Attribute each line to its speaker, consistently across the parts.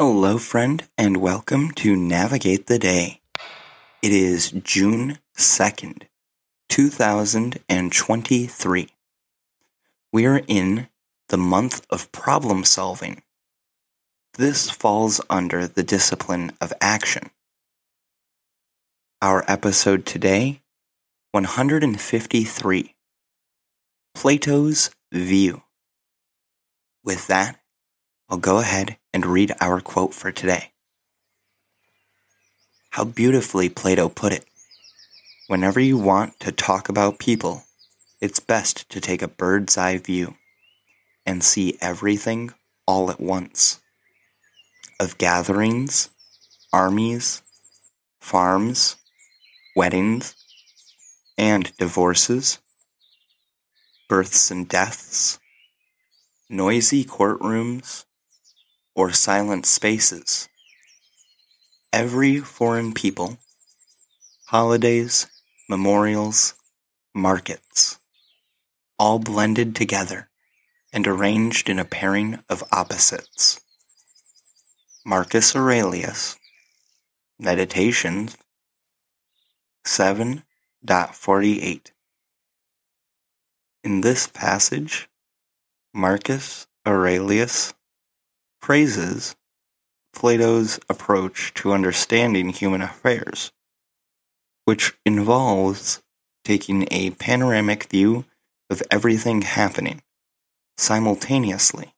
Speaker 1: Hello, friend, and welcome to Navigate the Day. It is June 2nd, 2023. We are in the month of problem solving. This falls under the discipline of action. Our episode today 153 Plato's View. With that, I'll go ahead and read our quote for today. How beautifully Plato put it. Whenever you want to talk about people, it's best to take a bird's eye view and see everything all at once. Of gatherings, armies, farms, weddings, and divorces, births and deaths, noisy courtrooms, or silent spaces. Every foreign people, holidays, memorials, markets, all blended together and arranged in a pairing of opposites. Marcus Aurelius, Meditations 7.48. In this passage, Marcus Aurelius praises Plato's approach to understanding human affairs, which involves taking a panoramic view of everything happening simultaneously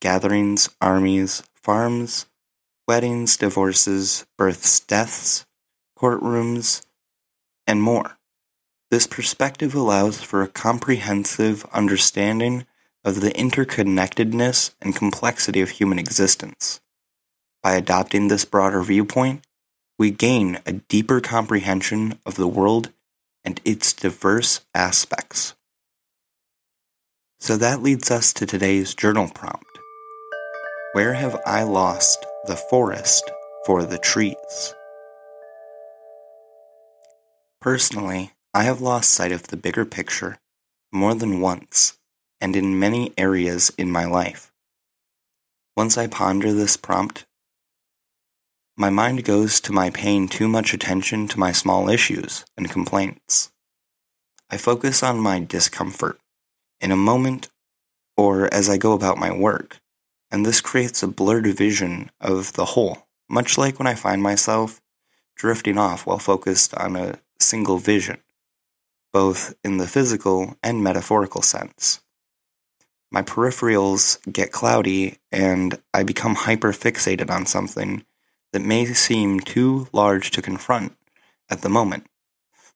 Speaker 1: gatherings, armies, farms, weddings, divorces, births, deaths, courtrooms, and more. This perspective allows for a comprehensive understanding of the interconnectedness and complexity of human existence. By adopting this broader viewpoint, we gain a deeper comprehension of the world and its diverse aspects. So that leads us to today's journal prompt Where have I lost the forest for the trees? Personally, I have lost sight of the bigger picture more than once and in many areas in my life. Once I ponder this prompt, my mind goes to my paying too much attention to my small issues and complaints. I focus on my discomfort in a moment or as I go about my work, and this creates a blurred vision of the whole, much like when I find myself drifting off while focused on a single vision, both in the physical and metaphorical sense my peripherals get cloudy and I become hyper fixated on something that may seem too large to confront at the moment.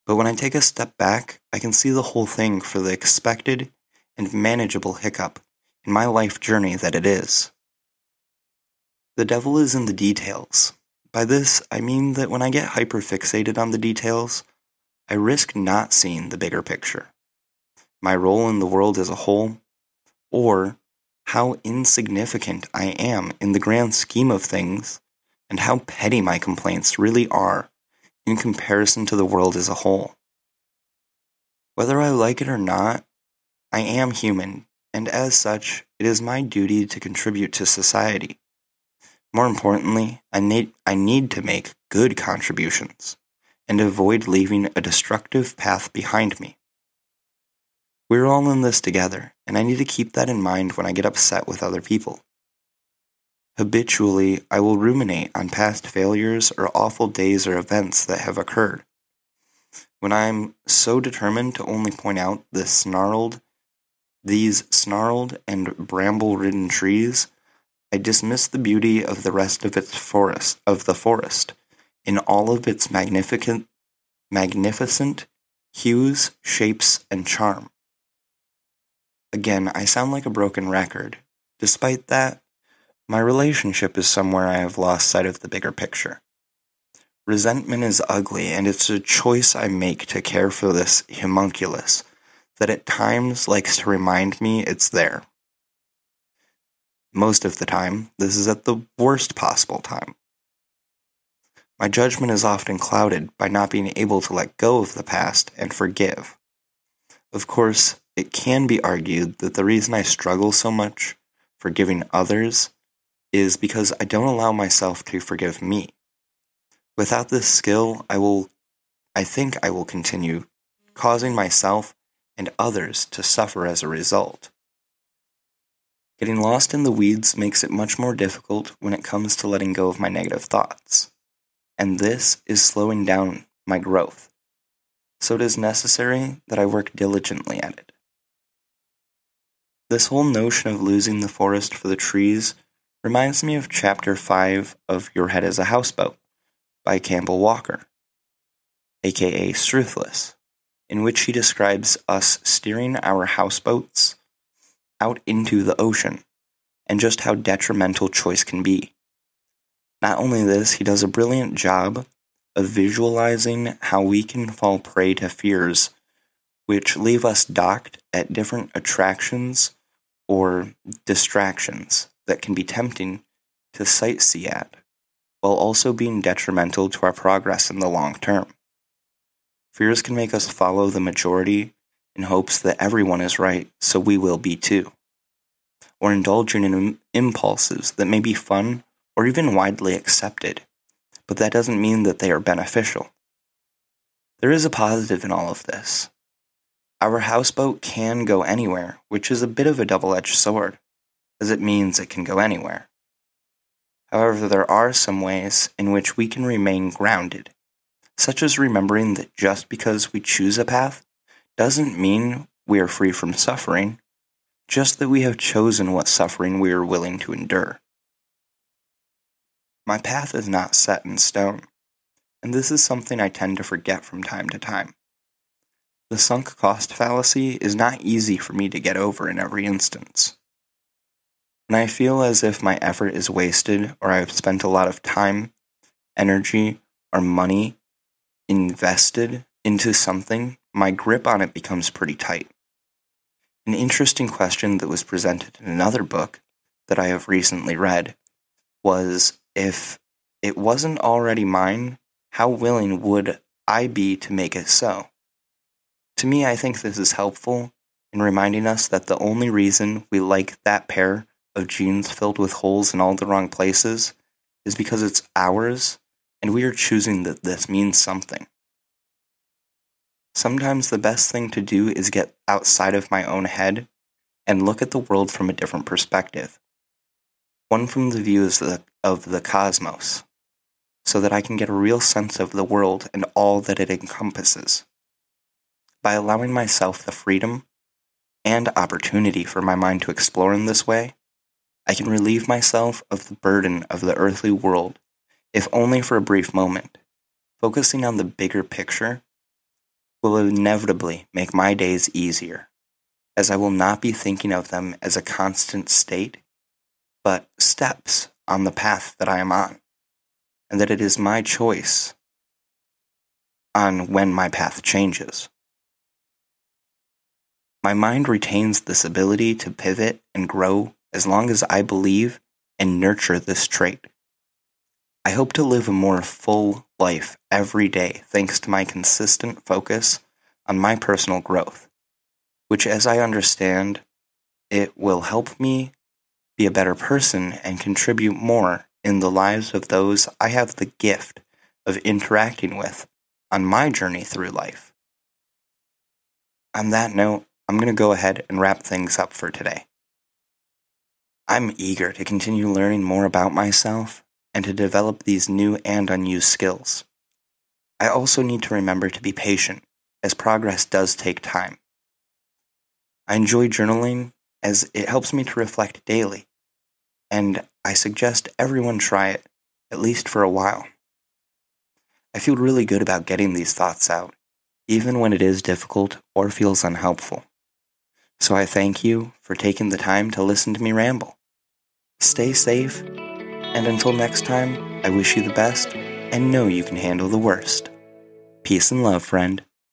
Speaker 1: But when I take a step back, I can see the whole thing for the expected and manageable hiccup in my life journey that it is. The devil is in the details. By this, I mean that when I get hyper fixated on the details, I risk not seeing the bigger picture. My role in the world as a whole or how insignificant I am in the grand scheme of things, and how petty my complaints really are in comparison to the world as a whole. Whether I like it or not, I am human, and as such, it is my duty to contribute to society. More importantly, I need, I need to make good contributions and avoid leaving a destructive path behind me. We're all in this together, and I need to keep that in mind when I get upset with other people. Habitually, I will ruminate on past failures or awful days or events that have occurred. When I am so determined to only point out the snarled, these snarled and bramble-ridden trees, I dismiss the beauty of the rest of its forest of the forest in all of its magnificent magnificent hues, shapes, and charm. Again, I sound like a broken record. Despite that, my relationship is somewhere I have lost sight of the bigger picture. Resentment is ugly, and it's a choice I make to care for this homunculus that at times likes to remind me it's there. Most of the time, this is at the worst possible time. My judgment is often clouded by not being able to let go of the past and forgive. Of course, it can be argued that the reason I struggle so much forgiving others is because I don't allow myself to forgive me. Without this skill, I will, I think I will continue causing myself and others to suffer as a result. Getting lost in the weeds makes it much more difficult when it comes to letting go of my negative thoughts. And this is slowing down my growth. So it is necessary that I work diligently at it. This whole notion of losing the forest for the trees reminds me of chapter 5 of Your Head is a Houseboat by Campbell Walker, aka Struthless, in which he describes us steering our houseboats out into the ocean and just how detrimental choice can be. Not only this, he does a brilliant job of visualizing how we can fall prey to fears which leave us docked at different attractions or distractions that can be tempting to sightsee at while also being detrimental to our progress in the long term. Fears can make us follow the majority in hopes that everyone is right, so we will be too. Or indulging in impulses that may be fun or even widely accepted, but that doesn't mean that they are beneficial. There is a positive in all of this. Our houseboat can go anywhere, which is a bit of a double edged sword, as it means it can go anywhere. However, there are some ways in which we can remain grounded, such as remembering that just because we choose a path doesn't mean we are free from suffering, just that we have chosen what suffering we are willing to endure. My path is not set in stone, and this is something I tend to forget from time to time. The sunk cost fallacy is not easy for me to get over in every instance. When I feel as if my effort is wasted or I've spent a lot of time, energy, or money invested into something, my grip on it becomes pretty tight. An interesting question that was presented in another book that I have recently read was if it wasn't already mine, how willing would I be to make it so? To me, I think this is helpful in reminding us that the only reason we like that pair of jeans filled with holes in all the wrong places is because it's ours and we are choosing that this means something. Sometimes the best thing to do is get outside of my own head and look at the world from a different perspective. One from the view of the, of the cosmos, so that I can get a real sense of the world and all that it encompasses. By allowing myself the freedom and opportunity for my mind to explore in this way, I can relieve myself of the burden of the earthly world, if only for a brief moment. Focusing on the bigger picture will inevitably make my days easier, as I will not be thinking of them as a constant state, but steps on the path that I am on, and that it is my choice on when my path changes. My mind retains this ability to pivot and grow as long as I believe and nurture this trait. I hope to live a more full life every day thanks to my consistent focus on my personal growth, which, as I understand, it will help me be a better person and contribute more in the lives of those I have the gift of interacting with on my journey through life. On that note, I'm going to go ahead and wrap things up for today. I'm eager to continue learning more about myself and to develop these new and unused skills. I also need to remember to be patient, as progress does take time. I enjoy journaling as it helps me to reflect daily, and I suggest everyone try it, at least for a while. I feel really good about getting these thoughts out, even when it is difficult or feels unhelpful. So I thank you for taking the time to listen to me ramble. Stay safe, and until next time, I wish you the best and know you can handle the worst. Peace and love, friend.